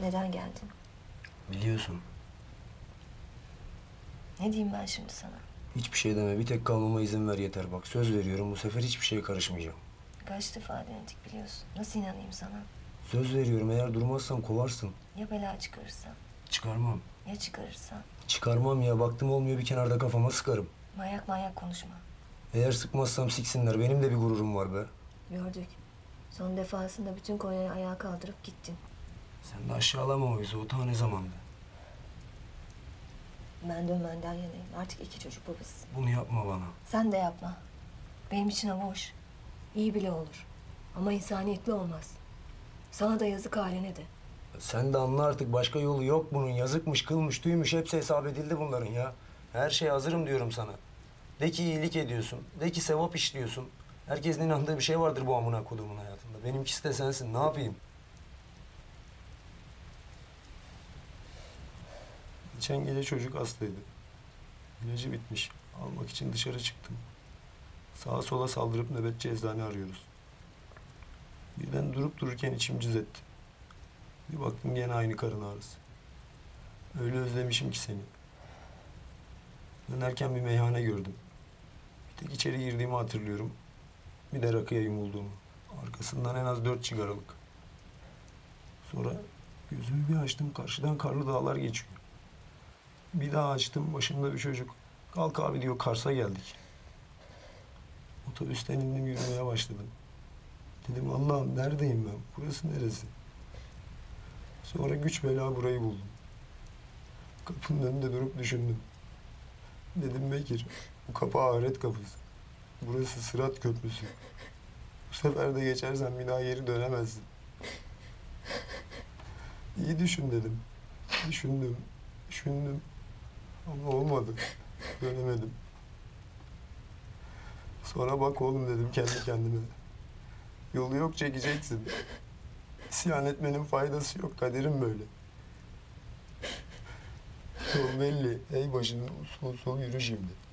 Neden geldin? Biliyorsun. Ne diyeyim ben şimdi sana? Hiçbir şey deme. Bir tek kalmama izin ver yeter bak. Söz veriyorum bu sefer hiçbir şeye karışmayacağım. Kaç defa denedik biliyorsun. Nasıl inanayım sana? Söz veriyorum eğer durmazsan kovarsın. Ya bela çıkarırsan? Çıkarmam. Ya çıkarırsan? Çıkarmam ya. Baktım olmuyor bir kenarda kafama sıkarım. Manyak manyak konuşma. Eğer sıkmazsam siksinler. Benim de bir gururum var be. Gördük. Son defasında bütün Konya'yı ayağa kaldırıp gittin. Sen de aşağılama o yüzü. O ta ne zamandı? Ben dönmenden yanayım. Artık iki çocuk babası. Bunu yapma bana. Sen de yapma. Benim için hava hoş. İyi bile olur. Ama insaniyetli olmaz. Sana da yazık haline de. Sen de anla artık başka yolu yok bunun. Yazıkmış, kılmış, tüymüş hepsi hesap edildi bunların ya. Her şeye hazırım diyorum sana. De ki iyilik ediyorsun. De ki sevap işliyorsun. Herkesin inandığı bir şey vardır bu amına kodumun hayatında. Benimkisi de sensin. Ne yapayım? Geçen gece çocuk hastaydı. İlacı bitmiş. Almak için dışarı çıktım. Sağa sola saldırıp nöbetçi eczane arıyoruz. Birden durup dururken içim cız etti. Bir baktım gene aynı karın ağrısı. Öyle özlemişim ki seni. Dönerken bir meyhane gördüm. Bir tek içeri girdiğimi hatırlıyorum. Bir de rakıya yumulduğumu. Arkasından en az dört çıgaralık. Sonra gözümü bir açtım karşıdan karlı dağlar geçiyor. Bir daha açtım başımda bir çocuk. Kalk abi diyor Kars'a geldik. Otobüsten indim yürümeye başladım. Dedim Allah'ım neredeyim ben? Burası neresi? Sonra güç bela burayı buldum. Kapının önünde durup düşündüm. Dedim Bekir, bu kapı ahiret kapısı. Burası Sırat Köprüsü. Bu sefer de geçersen bir daha geri dönemezsin. İyi düşün dedim. Düşündüm, düşündüm. Ama olmadı. Dönemedim. Sonra bak oğlum dedim kendi kendime. Yolu yok çekeceksin. İsyan etmenin faydası yok. Kaderim böyle. Yol belli. Ey başını usul usul yürü şimdi.